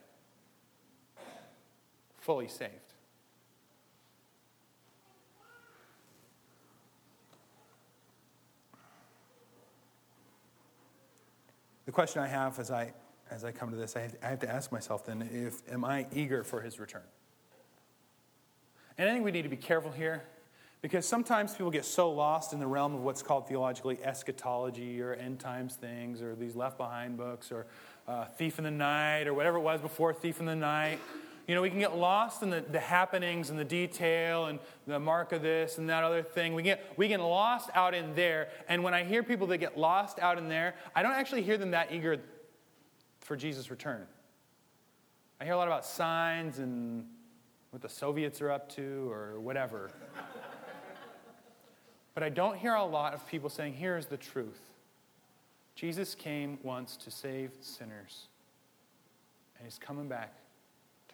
S1: Fully saved. The question I have as I, as I come to this, I have, I have to ask myself then, if, am I eager for his return? And I think we need to be careful here because sometimes people get so lost in the realm of what's called theologically eschatology or end times things or these left behind books or uh, Thief in the Night or whatever it was before Thief in the Night. You know, we can get lost in the, the happenings and the detail and the mark of this and that other thing. We get, we get lost out in there. And when I hear people that get lost out in there, I don't actually hear them that eager for Jesus' return. I hear a lot about signs and what the Soviets are up to or whatever. but I don't hear a lot of people saying, here's the truth. Jesus came once to save sinners, and he's coming back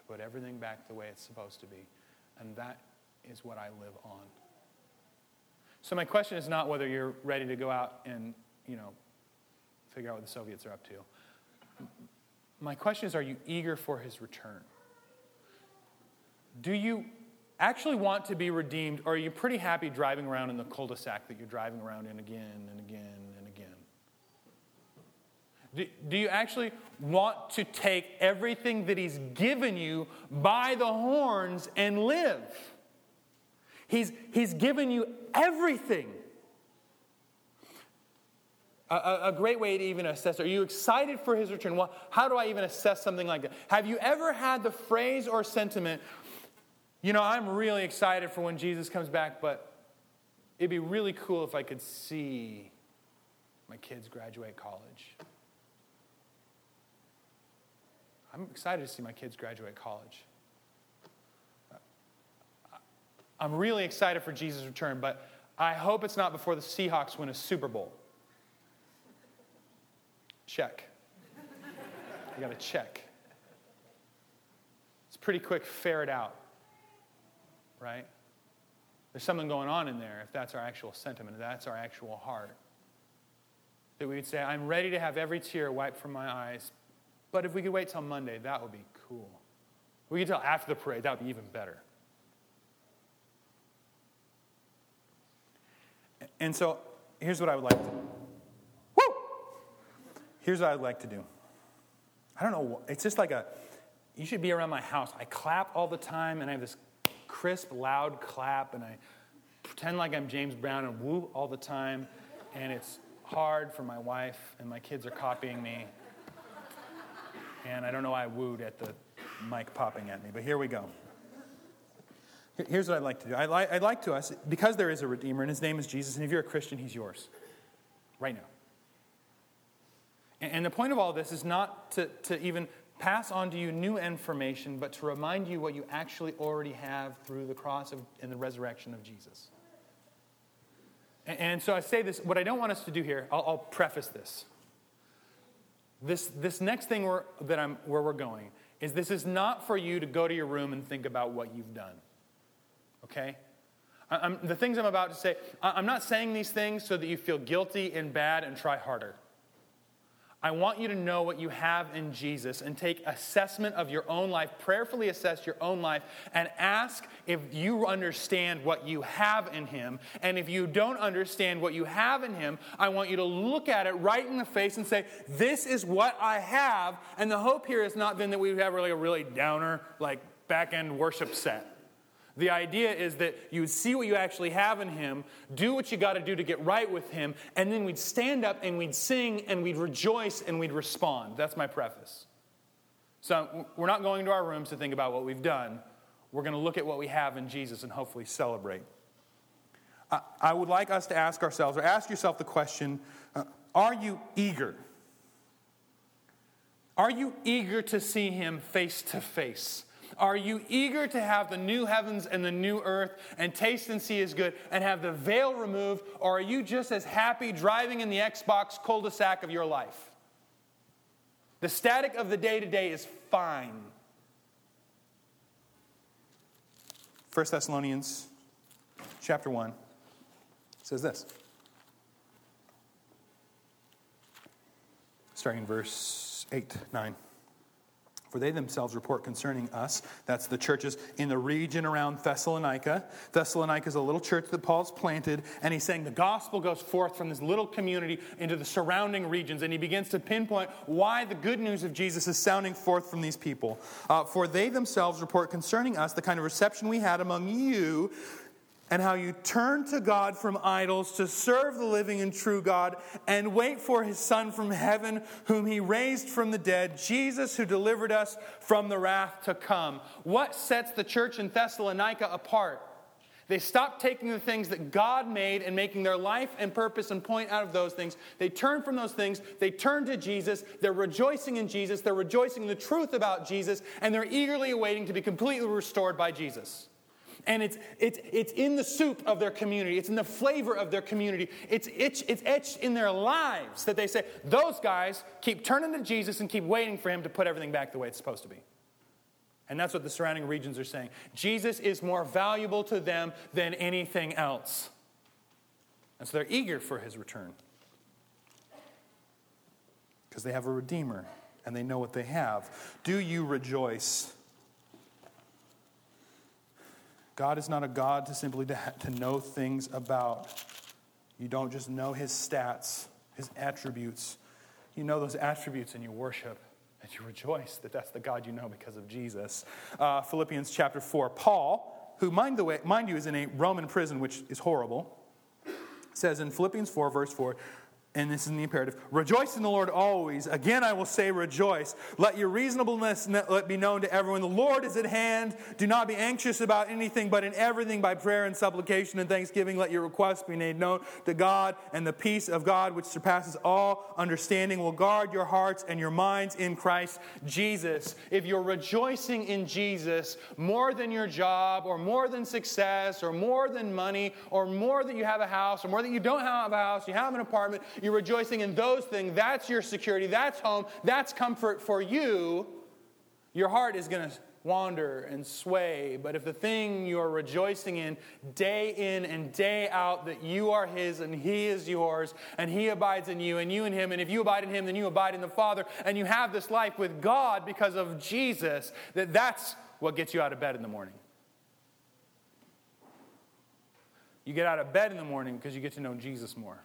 S1: put everything back the way it's supposed to be. And that is what I live on. So my question is not whether you're ready to go out and, you know, figure out what the Soviets are up to. My question is are you eager for his return? Do you actually want to be redeemed, or are you pretty happy driving around in the cul de sac that you're driving around in again and again? Do, do you actually want to take everything that he's given you by the horns and live? He's, he's given you everything. A, a, great way to even assess are you excited for his return? Well, how do I even assess something like that? Have you ever had the phrase or sentiment, you know, I'm really excited for when Jesus comes back, but it'd be really cool if I could see my kids graduate college? I'm excited to see my kids graduate college. I'm really excited for Jesus' return, but I hope it's not before the Seahawks win a Super Bowl. Check. You got to check. It's pretty quick, ferret out, right? There's something going on in there if that's our actual sentiment, if that's our actual heart. That we would say, I'm ready to have every tear wiped from my eyes, but if we could wait till Monday, that would be cool. We could tell after the parade, that would be even better. And so here's what I would like to Woo! Here's what I'd like to do. I don't know, it's just like a, you should be around my house. I clap all the time, and I have this crisp, loud clap, and I pretend like I'm James Brown and woo all the time, and it's hard for my wife, and my kids are copying me. And I don't know why I wooed at the mic popping at me, but here we go. Here's what I'd like to do. I'd like, I'd like to us, because there is a Redeemer, and his name is Jesus, and if you're a Christian, he's yours. Right now. And the point of all this is not to, to even pass on to you new information, but to remind you what you actually already have through the cross of, and the resurrection of Jesus. And, and so I say this what I don't want us to do here, I'll, I'll preface this. This, this next thing we're, that I'm, where we're going is this is not for you to go to your room and think about what you've done. Okay? I'm, the things I'm about to say, I'm not saying these things so that you feel guilty and bad and try harder. I want you to know what you have in Jesus and take assessment of your own life, prayerfully assess your own life, and ask if you understand what you have in Him. And if you don't understand what you have in Him, I want you to look at it right in the face and say, This is what I have. And the hope here is not then that we have really a really downer, like back end worship set. The idea is that you would see what you actually have in Him, do what you got to do to get right with Him, and then we'd stand up and we'd sing and we'd rejoice and we'd respond. That's my preface. So we're not going to our rooms to think about what we've done. We're going to look at what we have in Jesus and hopefully celebrate. I would like us to ask ourselves, or ask yourself the question uh, Are you eager? Are you eager to see Him face to face? Are you eager to have the new heavens and the new earth and taste and see is good and have the veil removed? Or are you just as happy driving in the Xbox cul de sac of your life? The static of the day to day is fine. 1 Thessalonians chapter 1 says this. Starting in verse 8, 9. For they themselves report concerning us, that's the churches in the region around Thessalonica. Thessalonica is a little church that Paul's planted, and he's saying the gospel goes forth from this little community into the surrounding regions, and he begins to pinpoint why the good news of Jesus is sounding forth from these people. Uh, For they themselves report concerning us the kind of reception we had among you and how you turn to God from idols to serve the living and true God and wait for his Son from heaven, whom he raised from the dead, Jesus, who delivered us from the wrath to come. What sets the church in Thessalonica apart? They stopped taking the things that God made and making their life and purpose and point out of those things. They turn from those things. They turn to Jesus. They're rejoicing in Jesus. They're rejoicing in the truth about Jesus. And they're eagerly awaiting to be completely restored by Jesus. And it's, it's, it's in the soup of their community. It's in the flavor of their community. It's, it's, it's etched in their lives that they say, those guys keep turning to Jesus and keep waiting for him to put everything back the way it's supposed to be. And that's what the surrounding regions are saying. Jesus is more valuable to them than anything else. And so they're eager for his return. Because they have a Redeemer and they know what they have. Do you rejoice? God is not a God to simply to, to know things about. You don't just know his stats, his attributes. You know those attributes and you worship and you rejoice that that's the God you know because of Jesus. Uh, Philippians chapter 4. Paul, who, mind, the way, mind you, is in a Roman prison, which is horrible, says in Philippians 4, verse 4, and this is in the imperative. Rejoice in the lord always. Again i will say rejoice. Let your reasonableness let be known to everyone. The lord is at hand. Do not be anxious about anything but in everything by prayer and supplication and thanksgiving let your requests be made known to god and the peace of god which surpasses all understanding will guard your hearts and your minds in christ jesus. If you're rejoicing in jesus more than your job or more than success or more than money or more that you have a house or more that you don't have a house you have an apartment you're rejoicing in those things, that's your security, that's home, that's comfort for you, your heart is going to wander and sway. But if the thing you're rejoicing in day in and day out, that you are His and He is yours, and He abides in you and you in Him, and if you abide in Him, then you abide in the Father, and you have this life with God because of Jesus, that that's what gets you out of bed in the morning. You get out of bed in the morning because you get to know Jesus more.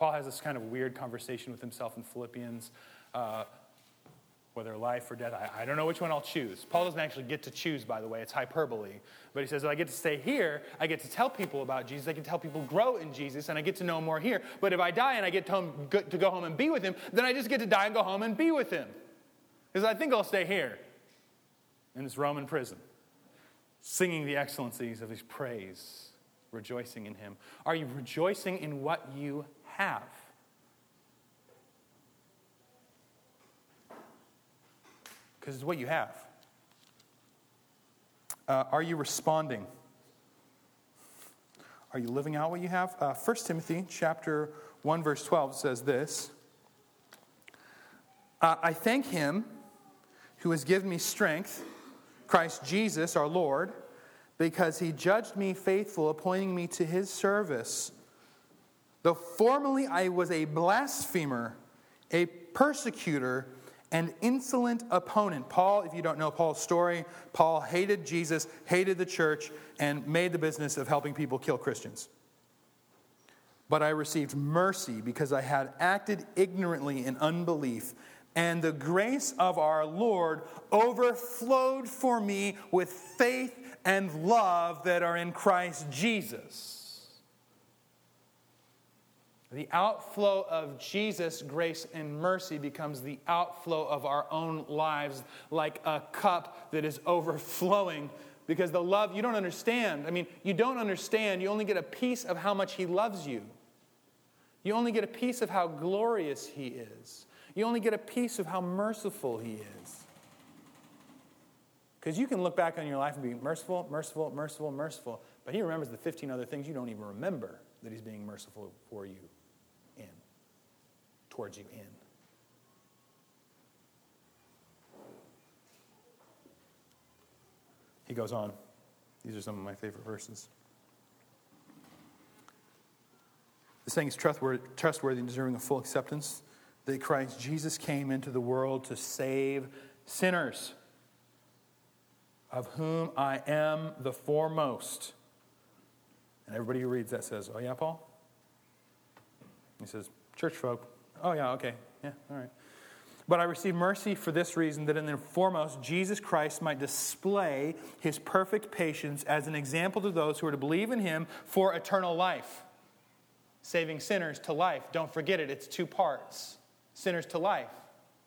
S1: Paul has this kind of weird conversation with himself in Philippians. Uh, whether life or death, I, I, don't know which one I'll choose. Paul doesn't actually get to choose, by the way, it's hyperbole. But he says, I get to stay here, I get to tell people about Jesus, I can tell people grow in Jesus, and I get to know more here. But if I die and I get to, home, to go home and be with him, then I just get to die and go home and be with him. Because I think I'll stay here in this Roman prison, singing the excellencies of his praise, rejoicing in him. Are you rejoicing in what you have. Because it's what you have. Uh, are you responding? Are you living out what you have? Uh, 1 Timothy chapter 1, verse 12 says this uh, I thank him who has given me strength, Christ Jesus our Lord, because he judged me faithful, appointing me to his service Though formerly I was a blasphemer, a persecutor, and insolent opponent. Paul, if you don't know Paul's story, Paul hated Jesus, hated the church, and made the business of helping people kill Christians. But I received mercy because I had acted ignorantly in unbelief, and the grace of our Lord overflowed for me with faith and love that are in Christ Jesus. The outflow of Jesus' grace and mercy becomes the outflow of our own lives like a cup that is overflowing because the love, you don't understand. I mean, you don't understand. You only get a piece of how much He loves you. You only get a piece of how glorious He is. You only get a piece of how merciful He is. Because you can look back on your life and be merciful, merciful, merciful, merciful, but He remembers the 15 other things you don't even remember that He's being merciful for you towards you in. He goes on. These are some of my favorite verses. This thing is trustworthy, trustworthy and deserving of full acceptance that Christ Jesus came into the world to save sinners, of whom I am the foremost. And everybody who reads that says, Oh, yeah, Paul? He says, Church folk, Oh, yeah, okay. Yeah, all right. But I received mercy for this reason that in the foremost, Jesus Christ might display his perfect patience as an example to those who are to believe in him for eternal life. Saving sinners to life. Don't forget it, it's two parts sinners to life.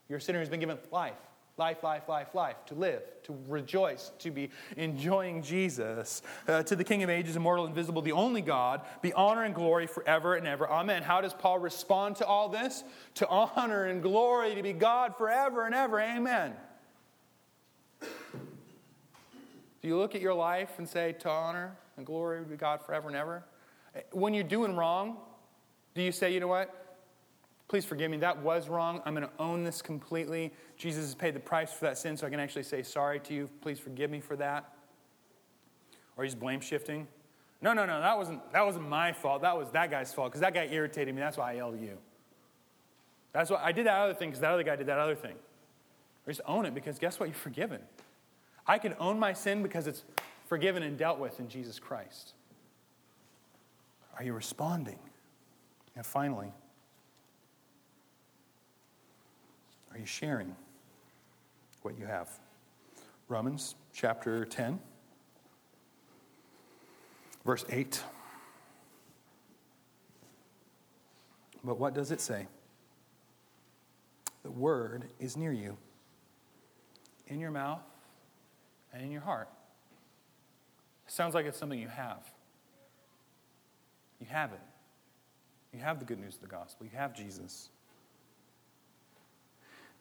S1: Your sinner has been given life. Life, life, life, life, to live, to rejoice, to be enjoying Jesus. Uh, to the King of ages, immortal, invisible, the only God, be honor and glory forever and ever. Amen. How does Paul respond to all this? To honor and glory, to be God forever and ever. Amen. Do you look at your life and say, to honor and glory be God forever and ever? When you're doing wrong, do you say, you know what? Please forgive me. That was wrong. I'm going to own this completely. Jesus has paid the price for that sin, so I can actually say sorry to you. Please forgive me for that. Or he's blame shifting. No, no, no, that wasn't, that wasn't my fault. That was that guy's fault because that guy irritated me. That's why I yelled at you. That's why I did that other thing because that other guy did that other thing. Or just own it because guess what? You're forgiven. I can own my sin because it's forgiven and dealt with in Jesus Christ. Are you responding? And finally, are you sharing? What you have. Romans chapter 10, verse 8. But what does it say? The word is near you, in your mouth and in your heart. Sounds like it's something you have. You have it. You have the good news of the gospel. You have Jesus.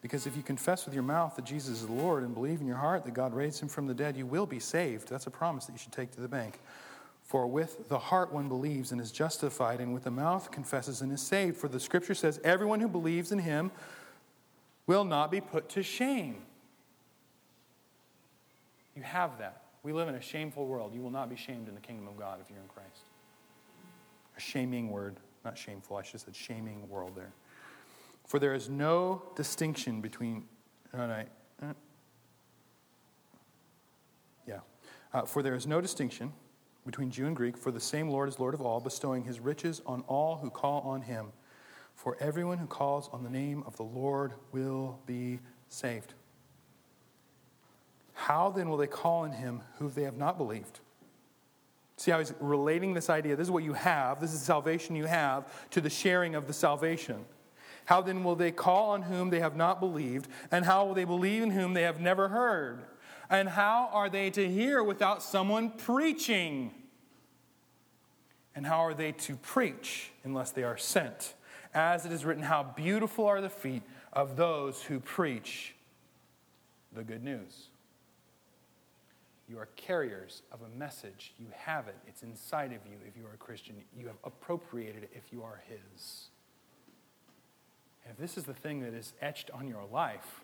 S1: Because if you confess with your mouth that Jesus is the Lord and believe in your heart that God raised him from the dead, you will be saved. That's a promise that you should take to the bank. For with the heart one believes and is justified, and with the mouth confesses and is saved. For the scripture says, Everyone who believes in him will not be put to shame. You have that. We live in a shameful world. You will not be shamed in the kingdom of God if you're in Christ. A shaming word, not shameful, I should have said shaming world there. For there is no distinction between. No, uh, yeah. Uh, for there is no distinction between Jew and Greek, for the same Lord is Lord of all, bestowing his riches on all who call on him. For everyone who calls on the name of the Lord will be saved. How then will they call on him who they have not believed? See how he's relating this idea. This is what you have, this is salvation you have, to the sharing of the salvation. How then will they call on whom they have not believed? And how will they believe in whom they have never heard? And how are they to hear without someone preaching? And how are they to preach unless they are sent? As it is written, How beautiful are the feet of those who preach the good news. You are carriers of a message. You have it, it's inside of you if you are a Christian. You have appropriated it if you are His if this is the thing that is etched on your life,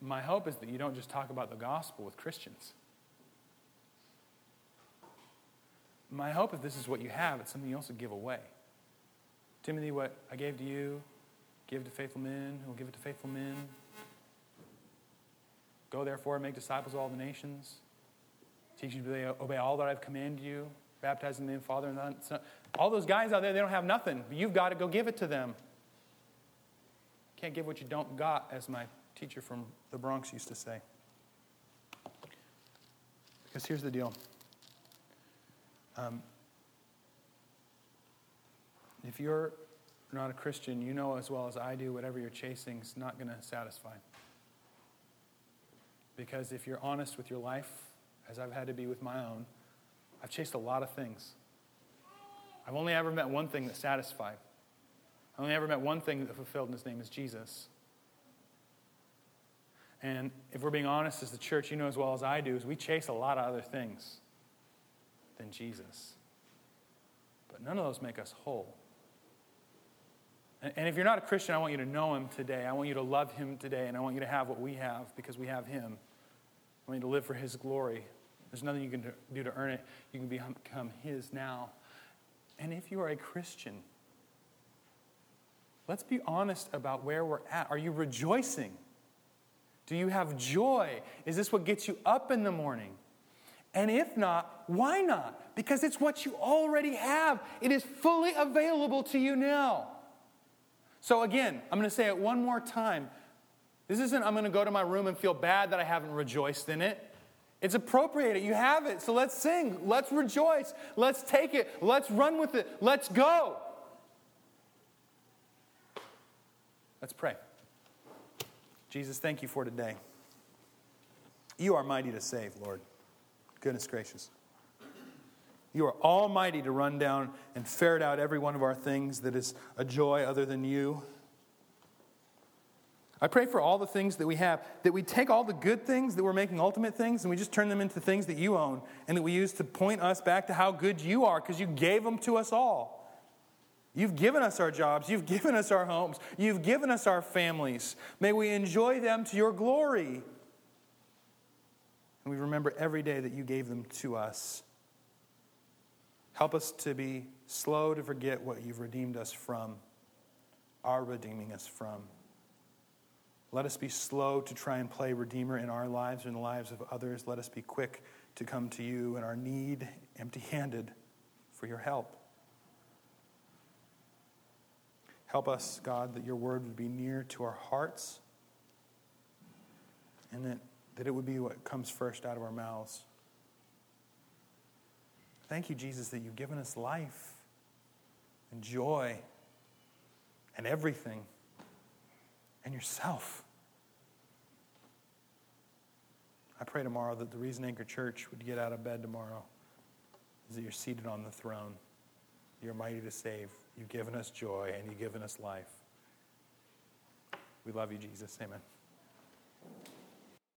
S1: my hope is that you don't just talk about the gospel with Christians. My hope, if this is what you have, it's something you also give away. Timothy, what I gave to you, give to faithful men who will give it to faithful men. Go therefore and make disciples of all the nations. Teach you to obey all that I've commanded you, baptizing them in the name of Father and Son. All those guys out there, they don't have nothing, you've got to go give it to them. Can't give what you don't got, as my teacher from the Bronx used to say. Because here's the deal. Um, if you're not a Christian, you know as well as I do, whatever you're chasing is not going to satisfy. Because if you're honest with your life, as I've had to be with my own, I've chased a lot of things. I've only ever met one thing that satisfied. I only ever met one thing that fulfilled, and his name is Jesus. And if we're being honest as the church, you know as well as I do, is we chase a lot of other things than Jesus. But none of those make us whole. And if you're not a Christian, I want you to know him today. I want you to love him today, and I want you to have what we have because we have him. I want you to live for his glory. There's nothing you can do to earn it. You can become his now. And if you are a Christian, Let's be honest about where we're at. Are you rejoicing? Do you have joy? Is this what gets you up in the morning? And if not, why not? Because it's what you already have. It is fully available to you now. So, again, I'm going to say it one more time. This isn't, I'm going to go to my room and feel bad that I haven't rejoiced in it. It's appropriated. You have it. So let's sing. Let's rejoice. Let's take it. Let's run with it. Let's go. Let's pray. Jesus, thank you for today. You are mighty to save, Lord. Goodness gracious. You are almighty to run down and ferret out every one of our things that is a joy other than you. I pray for all the things that we have, that we take all the good things that we're making ultimate things and we just turn them into things that you own and that we use to point us back to how good you are because you gave them to us all. You've given us our jobs. You've given us our homes. You've given us our families. May we enjoy them to your glory. And we remember every day that you gave them to us. Help us to be slow to forget what you've redeemed us from, are redeeming us from. Let us be slow to try and play Redeemer in our lives and the lives of others. Let us be quick to come to you in our need, empty handed, for your help. Help us, God, that your word would be near to our hearts and that, that it would be what comes first out of our mouths. Thank you, Jesus, that you've given us life and joy and everything and yourself. I pray tomorrow that the reason Anchor Church would get out of bed tomorrow is that you're seated on the throne. You're mighty to save. You've given us joy and you've given us life. We love you, Jesus. Amen.